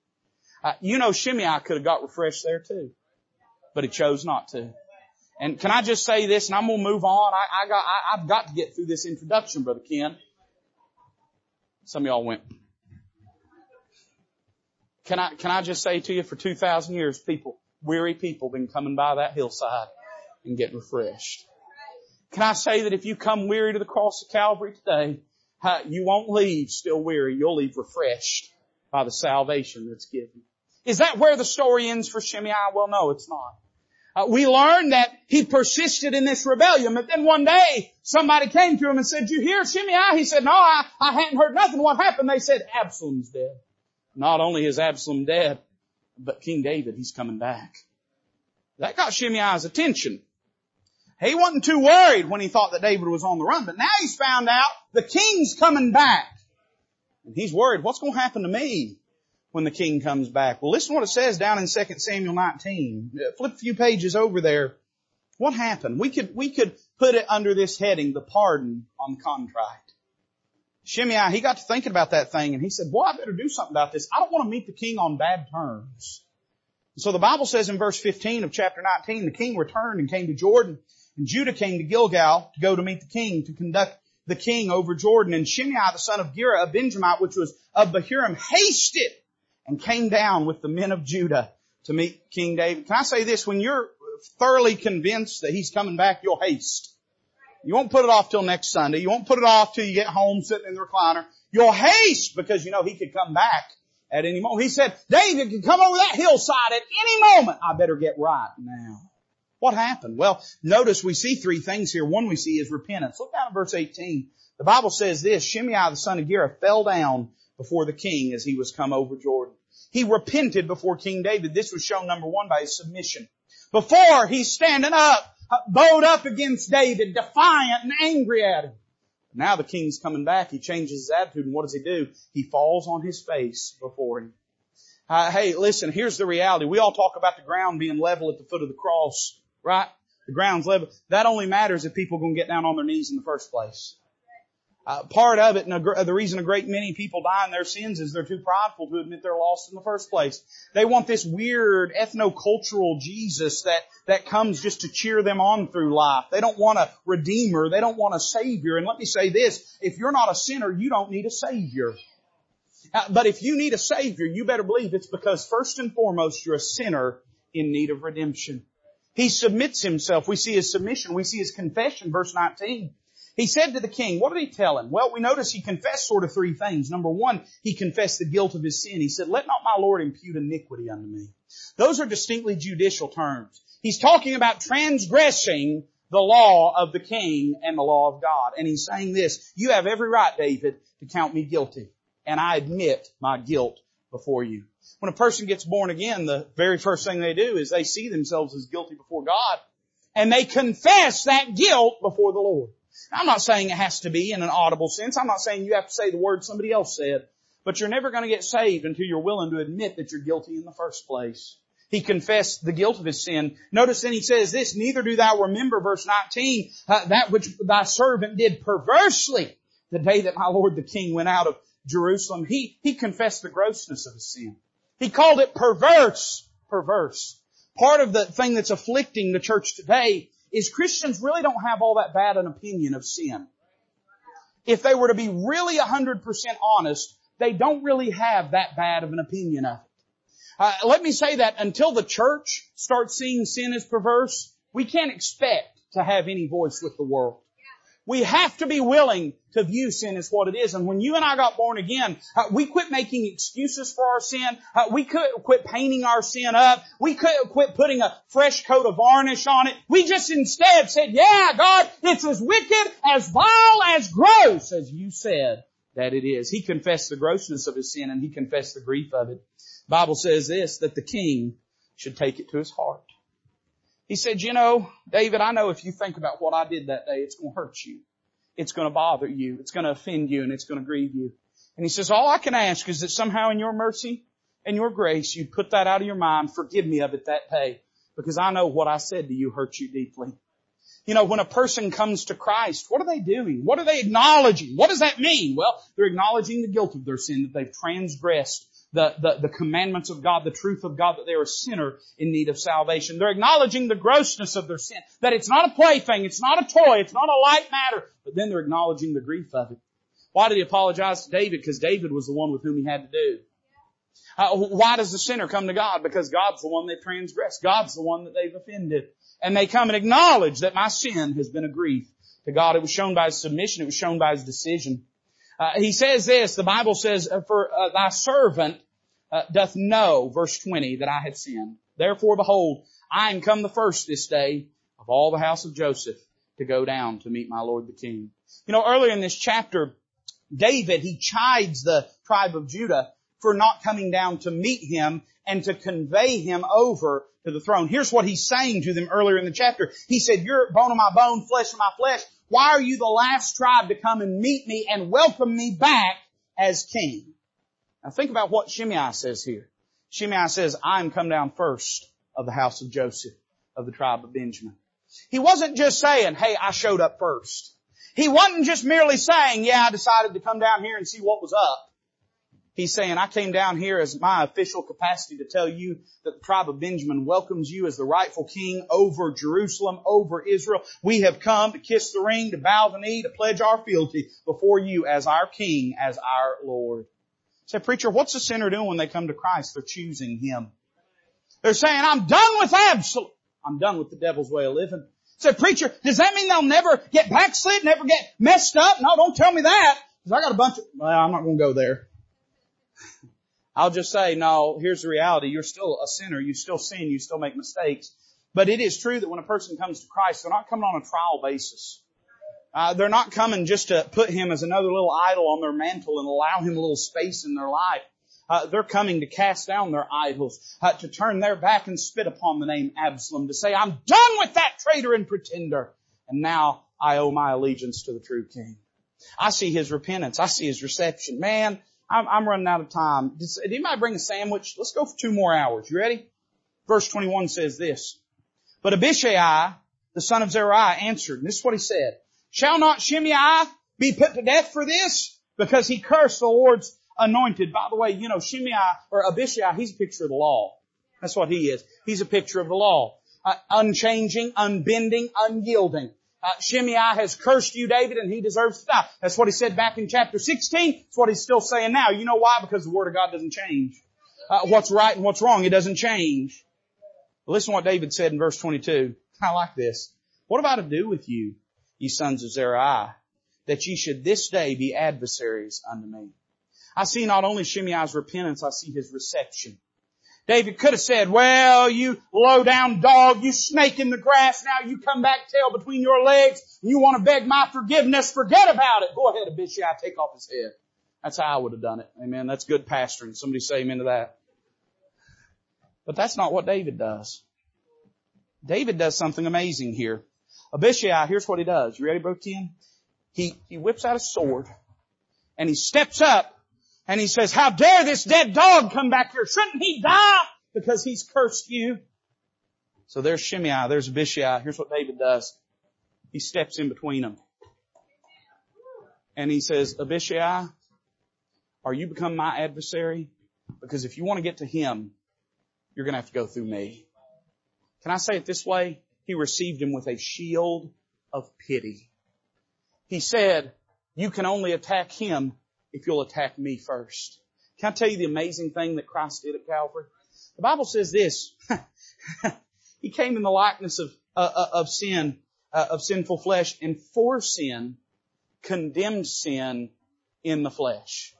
Uh, you know, Shimei could have got refreshed there too, but he chose not to. And can I just say this, and I'm gonna move on. I, I got, I, I've got to get through this introduction, brother Ken. Some of y'all went. Can I, can I just say to you for 2,000 years, people, weary people been coming by that hillside and getting refreshed. Can I say that if you come weary to the cross of Calvary today, you won't leave still weary. You'll leave refreshed by the salvation that's given. Is that where the story ends for Shimei? Well, no, it's not. Uh, we learn that he persisted in this rebellion, but then one day somebody came to him and said, you hear Shimei? He said, no, I, I hadn't heard nothing. What happened? They said, Absalom's dead. Not only is Absalom dead, but King David, he's coming back. That got Shimei's attention. He wasn't too worried when he thought that David was on the run, but now he's found out the king's coming back. And he's worried, what's going to happen to me when the king comes back? Well, listen to what it says down in 2 Samuel 19. Uh, flip a few pages over there. What happened? We could, we could put it under this heading, the pardon on the contrite. Shimei, he got to thinking about that thing and he said, boy, I better do something about this. I don't want to meet the king on bad terms. So the Bible says in verse 15 of chapter 19, the king returned and came to Jordan and Judah came to Gilgal to go to meet the king to conduct the king over Jordan and Shimei, the son of Gera, a Benjamite, which was of Bahurim, hasted and came down with the men of Judah to meet King David. Can I say this? When you're thoroughly convinced that he's coming back, you'll haste. You won't put it off till next Sunday. You won't put it off till you get home sitting in the recliner. You'll haste because you know he could come back at any moment. He said, David could come over that hillside at any moment. I better get right now. What happened? Well, notice we see three things here. One we see is repentance. Look down at verse 18. The Bible says this, Shimei the son of Gera fell down before the king as he was come over Jordan. He repented before King David. This was shown number one by his submission. Before he's standing up bowed up against David, defiant and angry at him. Now the king's coming back. He changes his attitude, and what does he do? He falls on his face before him. Uh, hey, listen, here's the reality. We all talk about the ground being level at the foot of the cross, right? The ground's level. That only matters if people are going to get down on their knees in the first place. Uh, part of it, and a, the reason a great many people die in their sins is they're too prideful to admit they're lost in the first place. They want this weird ethno-cultural Jesus that, that comes just to cheer them on through life. They don't want a redeemer. They don't want a savior. And let me say this, if you're not a sinner, you don't need a savior. Uh, but if you need a savior, you better believe it's because first and foremost you're a sinner in need of redemption. He submits himself. We see his submission. We see his confession, verse 19. He said to the king, what did he tell him? Well, we notice he confessed sort of three things. Number one, he confessed the guilt of his sin. He said, let not my Lord impute iniquity unto me. Those are distinctly judicial terms. He's talking about transgressing the law of the king and the law of God. And he's saying this, you have every right, David, to count me guilty. And I admit my guilt before you. When a person gets born again, the very first thing they do is they see themselves as guilty before God. And they confess that guilt before the Lord. I'm not saying it has to be in an audible sense. I'm not saying you have to say the word somebody else said. But you're never going to get saved until you're willing to admit that you're guilty in the first place. He confessed the guilt of his sin. Notice then he says this, neither do thou remember, verse 19, uh, that which thy servant did perversely the day that my Lord the King went out of Jerusalem. He, he confessed the grossness of his sin. He called it perverse, perverse. Part of the thing that's afflicting the church today is Christians really don't have all that bad an opinion of sin. If they were to be really 100% honest, they don't really have that bad of an opinion of it. Uh, let me say that until the church starts seeing sin as perverse, we can't expect to have any voice with the world. We have to be willing to view sin as what it is. And when you and I got born again, uh, we quit making excuses for our sin. Uh, we could quit painting our sin up. We could quit putting a fresh coat of varnish on it. We just instead said, yeah, God, it's as wicked, as vile, as gross as you said that it is. He confessed the grossness of his sin and he confessed the grief of it. Bible says this, that the king should take it to his heart. He said, you know, David, I know if you think about what I did that day, it's going to hurt you. It's going to bother you. It's going to offend you and it's going to grieve you. And he says, all I can ask is that somehow in your mercy and your grace, you put that out of your mind. Forgive me of it that day because I know what I said to you hurt you deeply. You know, when a person comes to Christ, what are they doing? What are they acknowledging? What does that mean? Well, they're acknowledging the guilt of their sin, that they've transgressed the, the, the commandments of God, the truth of God, that they're a sinner in need of salvation. They're acknowledging the grossness of their sin, that it's not a plaything, it's not a toy, it's not a light matter, but then they're acknowledging the grief of it. Why did he apologize to David? Because David was the one with whom he had to do. Uh, why does the sinner come to God? Because God's the one they've transgressed. God's the one that they've offended. And they come and acknowledge that my sin has been a grief to God. It was shown by his submission. It was shown by his decision. Uh, he says this, the Bible says, uh, for uh, thy servant uh, doth know, verse 20, that I have sinned. Therefore behold, I am come the first this day of all the house of Joseph to go down to meet my Lord the King. You know, earlier in this chapter, David, he chides the tribe of Judah for not coming down to meet him and to convey him over to the throne. Here's what he's saying to them earlier in the chapter. He said, you're bone of my bone, flesh of my flesh. Why are you the last tribe to come and meet me and welcome me back as king? Now think about what Shimei says here. Shimei says, I am come down first of the house of Joseph, of the tribe of Benjamin. He wasn't just saying, hey, I showed up first. He wasn't just merely saying, yeah, I decided to come down here and see what was up. He's saying, I came down here as my official capacity to tell you that the tribe of Benjamin welcomes you as the rightful king over Jerusalem, over Israel. We have come to kiss the ring, to bow the knee, to pledge our fealty before you as our king, as our Lord. Say, preacher, what's the sinner doing when they come to Christ? They're choosing Him. They're saying, I'm done with Absalom. I'm done with the devil's way of living. Say, preacher, does that mean they'll never get backslid, never get messed up? No, don't tell me that. Because I got a bunch of, well, I'm not going to go there. [laughs] I'll just say, no, here's the reality. You're still a sinner. You still sin. You still make mistakes. But it is true that when a person comes to Christ, they're not coming on a trial basis. Uh, they're not coming just to put him as another little idol on their mantle and allow him a little space in their life. Uh, they're coming to cast down their idols, uh, to turn their back and spit upon the name Absalom, to say, I'm done with that traitor and pretender. And now I owe my allegiance to the true king. I see his repentance. I see his reception. Man, I'm, I'm running out of time. Did, did anybody bring a sandwich? Let's go for two more hours. You ready? Verse 21 says this. But Abishai, the son of Zeruiah, answered, and this is what he said. Shall not Shimei be put to death for this? Because he cursed the Lord's anointed. By the way, you know, Shimei or Abishai, he's a picture of the law. That's what he is. He's a picture of the law. Uh, unchanging, unbending, unyielding. Uh, Shimei has cursed you, David, and he deserves to die. That's what he said back in chapter 16. That's what he's still saying now. You know why? Because the Word of God doesn't change. Uh, what's right and what's wrong, it doesn't change. listen to what David said in verse 22. I like this. What have I to do with you, ye sons of Zeruiah? that ye should this day be adversaries unto me. I see not only Shimei's repentance, I see his reception. David could have said, well, you low down dog, you snake in the grass, now you come back tail between your legs, and you want to beg my forgiveness, forget about it. Go ahead, Abishai, take off his head. That's how I would have done it. Amen. That's good pastoring. Somebody say amen to that. But that's not what David does. David does something amazing here. Abishai, here's what he does. You ready, Brother Ten? He, he whips out a sword and he steps up and he says, how dare this dead dog come back here? Shouldn't he die? Because he's cursed you. So there's Shimei, there's Abishai. Here's what David does. He steps in between them. And he says, Abishai, are you become my adversary? Because if you want to get to him, you're going to have to go through me. Can I say it this way? He received him with a shield of pity. He said, you can only attack him if you'll attack me first. Can I tell you the amazing thing that Christ did at Calvary? The Bible says this. [laughs] he came in the likeness of, uh, uh, of sin, uh, of sinful flesh, and for sin, condemned sin in the flesh.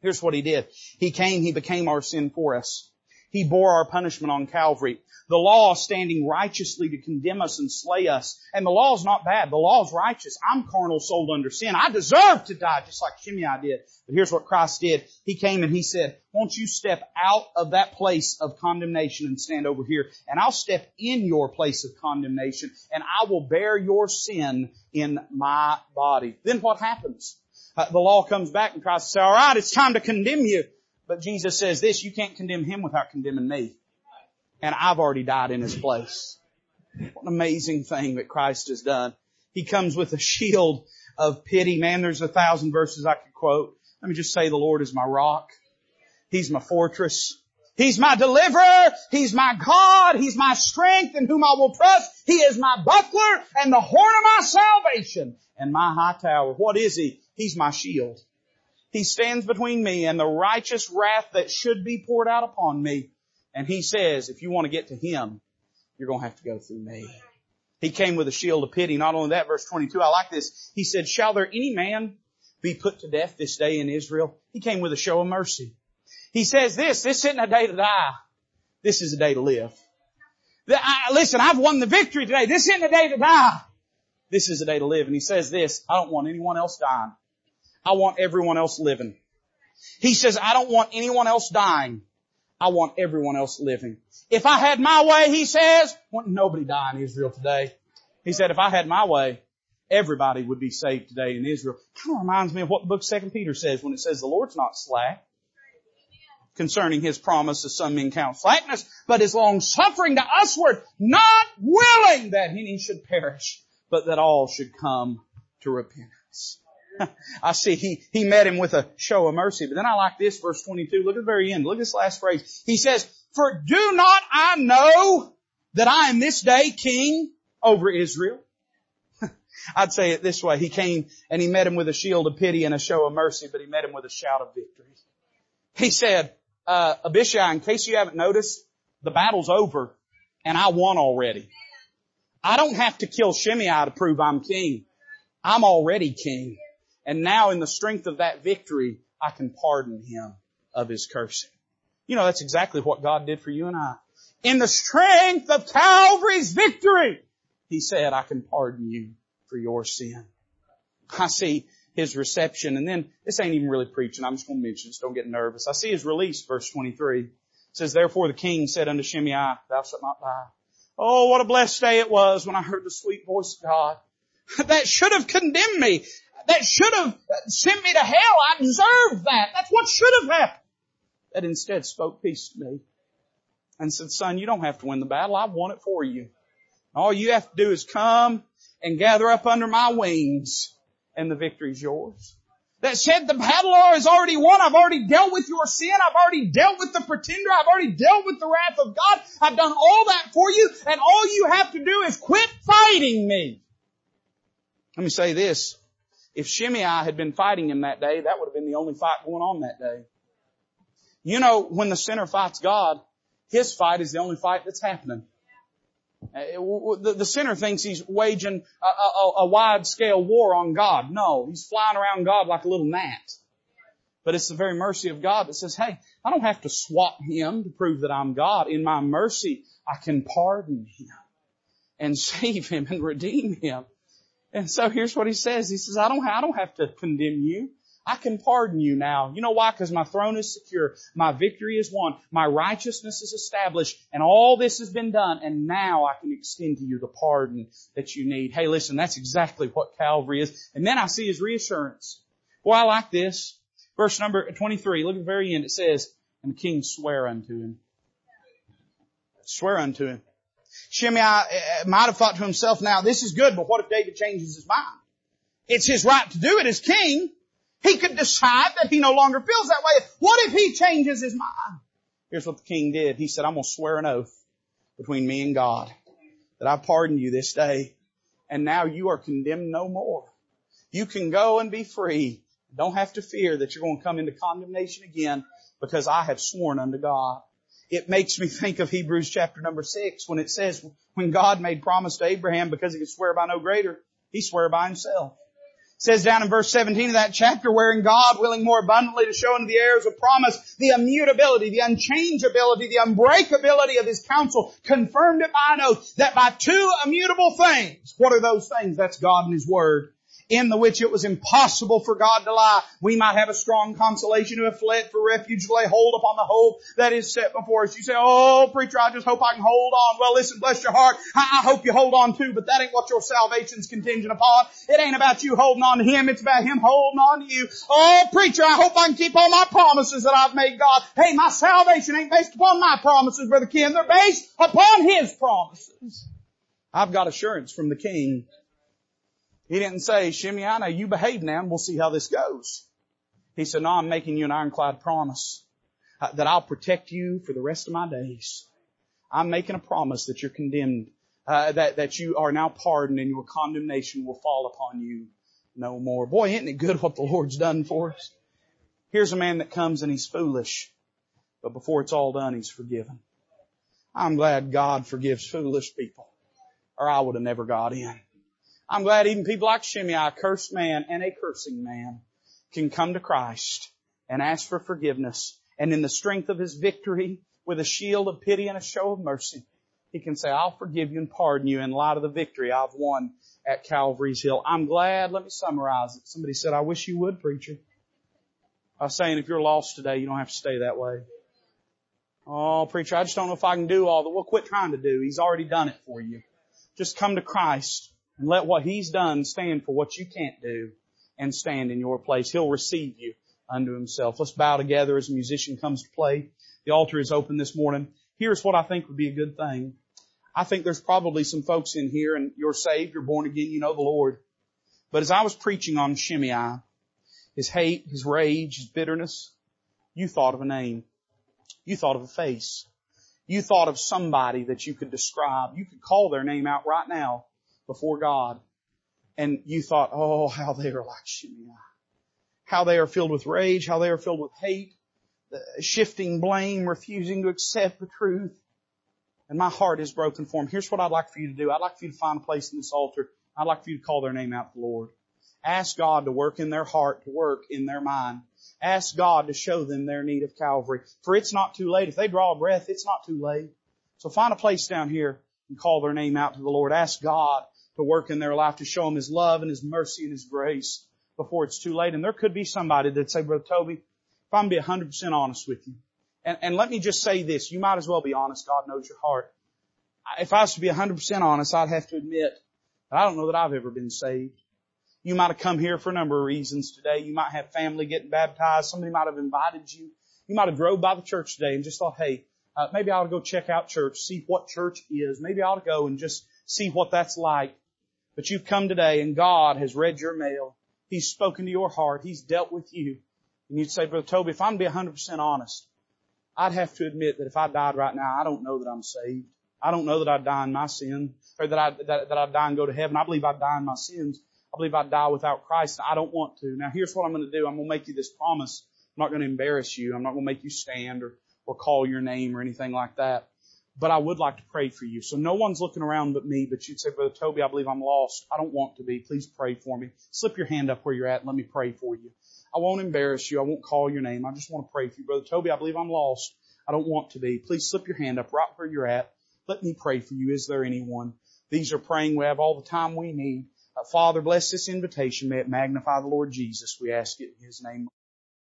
Here's what he did. He came, he became our sin for us. He bore our punishment on Calvary. The law standing righteously to condemn us and slay us. And the law is not bad. The law is righteous. I'm carnal sold under sin. I deserve to die just like Shimei did. But here's what Christ did. He came and he said, won't you step out of that place of condemnation and stand over here and I'll step in your place of condemnation and I will bear your sin in my body. Then what happens? Uh, the law comes back and Christ says, alright, it's time to condemn you. But Jesus says this, you can't condemn him without condemning me. And I've already died in his place. What an amazing thing that Christ has done. He comes with a shield of pity. Man, there's a thousand verses I could quote. Let me just say the Lord is my rock. He's my fortress. He's my deliverer. He's my God. He's my strength in whom I will trust. He is my buckler and the horn of my salvation and my high tower. What is he? He's my shield. He stands between me and the righteous wrath that should be poured out upon me. And he says, if you want to get to him, you're going to have to go through me. He came with a shield of pity. Not only that, verse 22, I like this. He said, shall there any man be put to death this day in Israel? He came with a show of mercy. He says this, this isn't a day to die. This is a day to live. The, I, listen, I've won the victory today. This isn't a day to die. This is a day to live. And he says this, I don't want anyone else dying. I want everyone else living. He says, I don't want anyone else dying. I want everyone else living. If I had my way, he says, wouldn't nobody die in Israel today. He said, if I had my way, everybody would be saved today in Israel. Kind of reminds me of what the book Second Peter says when it says the Lord's not slack concerning his promise as some men count slackness, but is long suffering to usward, not willing that any should perish, but that all should come to repentance. [laughs] I see he, he met him with a show of mercy. But then I like this, verse 22. Look at the very end. Look at this last phrase. He says, For do not I know that I am this day king over Israel? [laughs] I'd say it this way. He came and he met him with a shield of pity and a show of mercy, but he met him with a shout of victory. He said, uh, Abishai, in case you haven't noticed, the battle's over and I won already. I don't have to kill Shimei to prove I'm king. I'm already king. And now in the strength of that victory, I can pardon him of his cursing. You know, that's exactly what God did for you and I. In the strength of Calvary's victory, he said, I can pardon you for your sin. I see his reception and then this ain't even really preaching. I'm just going to mention this. Don't get nervous. I see his release, verse 23. It says, therefore the king said unto Shimei, thou shalt not die. Oh, what a blessed day it was when I heard the sweet voice of God. [laughs] that should have condemned me that should have sent me to hell. I deserved that. That's what should have happened. That instead spoke peace to me and said, son, you don't have to win the battle. I've won it for you. All you have to do is come and gather up under my wings and the victory's yours. That said the battle is already won. I've already dealt with your sin. I've already dealt with the pretender. I've already dealt with the wrath of God. I've done all that for you and all you have to do is quit fighting me. Let me say this. If Shimei had been fighting him that day, that would have been the only fight going on that day. You know, when the sinner fights God, his fight is the only fight that's happening. Uh, the, sinner thinks he's waging a, a, a wide scale war on God. No, he's flying around God like a little gnat. But it's the very mercy of God that says, hey, I don't have to swat him to prove that I'm God. In my mercy, I can pardon him and [laughs] save him and redeem him. And so here's what he says. He says, I don't, I don't have to condemn you. I can pardon you now. You know why? Because my throne is secure. My victory is won. My righteousness is established. And all this has been done. And now I can extend to you the pardon that you need. Hey, listen, that's exactly what Calvary is. And then I see his reassurance. Boy, I like this. Verse number 23, look at the very end. It says, And the king swear unto him. Swear unto him. Shimei uh, might have thought to himself, now this is good, but what if David changes his mind? It's his right to do it as king. He could decide that he no longer feels that way. What if he changes his mind? Here's what the king did. He said, I'm going to swear an oath between me and God that I pardon you this day. And now you are condemned no more. You can go and be free. Don't have to fear that you're going to come into condemnation again because I have sworn unto God. It makes me think of Hebrews chapter number six when it says, when God made promise to Abraham because he could swear by no greater, he swore by himself It says down in verse 17 of that chapter, wherein God, willing more abundantly to show unto the heirs of promise the immutability, the unchangeability, the unbreakability of his counsel, confirmed it by an oath that by two immutable things, what are those things? That's God and his word in the which it was impossible for God to lie, we might have a strong consolation who have fled for refuge to lay hold upon the hope that is set before us. You say, oh preacher, I just hope I can hold on. Well listen, bless your heart. I, I hope you hold on too, but that ain't what your salvation's contingent upon. It ain't about you holding on to Him, it's about Him holding on to you. Oh preacher, I hope I can keep all my promises that I've made God. Hey, my salvation ain't based upon my promises, Brother Ken. They're based upon His promises. I've got assurance from the King he didn't say, Shimei, you behave now and we'll see how this goes. He said, no, I'm making you an ironclad promise uh, that I'll protect you for the rest of my days. I'm making a promise that you're condemned, uh, that, that you are now pardoned and your condemnation will fall upon you no more. Boy, isn't it good what the Lord's done for us? Here's a man that comes and he's foolish, but before it's all done, he's forgiven. I'm glad God forgives foolish people, or I would have never got in. I'm glad even people like Shimei, a cursed man and a cursing man, can come to Christ and ask for forgiveness. And in the strength of his victory, with a shield of pity and a show of mercy, he can say, I'll forgive you and pardon you in light of the victory I've won at Calvary's Hill. I'm glad. Let me summarize it. Somebody said, I wish you would, preacher. I was saying, if you're lost today, you don't have to stay that way. Oh, preacher, I just don't know if I can do all that. Well, quit trying to do. He's already done it for you. Just come to Christ and let what He's done stand for what you can't do and stand in your place. He'll receive you unto Himself. Let's bow together as a musician comes to play. The altar is open this morning. Here's what I think would be a good thing. I think there's probably some folks in here and you're saved, you're born again, you know the Lord. But as I was preaching on Shimei, his hate, his rage, his bitterness, you thought of a name. You thought of a face. You thought of somebody that you could describe. You could call their name out right now before God and you thought, oh, how they are like Shimei. How they are filled with rage, how they are filled with hate, uh, shifting blame, refusing to accept the truth. And my heart is broken for them. Here's what I'd like for you to do. I'd like for you to find a place in this altar. I'd like for you to call their name out to the Lord. Ask God to work in their heart, to work in their mind. Ask God to show them their need of Calvary. For it's not too late. If they draw a breath, it's not too late. So find a place down here and call their name out to the Lord. Ask God to work in their life to show them His love and His mercy and His grace before it's too late. And there could be somebody that'd say, Brother Toby, if I'm be 100% honest with you, and, and let me just say this, you might as well be honest. God knows your heart. If I was to be 100% honest, I'd have to admit that I don't know that I've ever been saved. You might have come here for a number of reasons today. You might have family getting baptized. Somebody might have invited you. You might have drove by the church today and just thought, hey, uh, maybe I ought to go check out church, see what church is. Maybe I ought to go and just see what that's like. But you've come today and God has read your mail. He's spoken to your heart. He's dealt with you. And you'd say, Brother Toby, if I'm going to be 100% honest, I'd have to admit that if I died right now, I don't know that I'm saved. I don't know that I'd die in my sin, or that I that, that I'd die and go to heaven. I believe I'd die in my sins. I believe I'd die without Christ. I don't want to. Now here's what I'm going to do. I'm going to make you this promise. I'm not going to embarrass you. I'm not going to make you stand or, or call your name or anything like that. But I would like to pray for you. So no one's looking around but me, but you'd say, Brother Toby, I believe I'm lost. I don't want to be. Please pray for me. Slip your hand up where you're at and let me pray for you. I won't embarrass you. I won't call your name. I just want to pray for you. Brother Toby, I believe I'm lost. I don't want to be. Please slip your hand up right where you're at. Let me pray for you. Is there anyone? These are praying. We have all the time we need. Uh, Father, bless this invitation. May it magnify the Lord Jesus. We ask it in His name.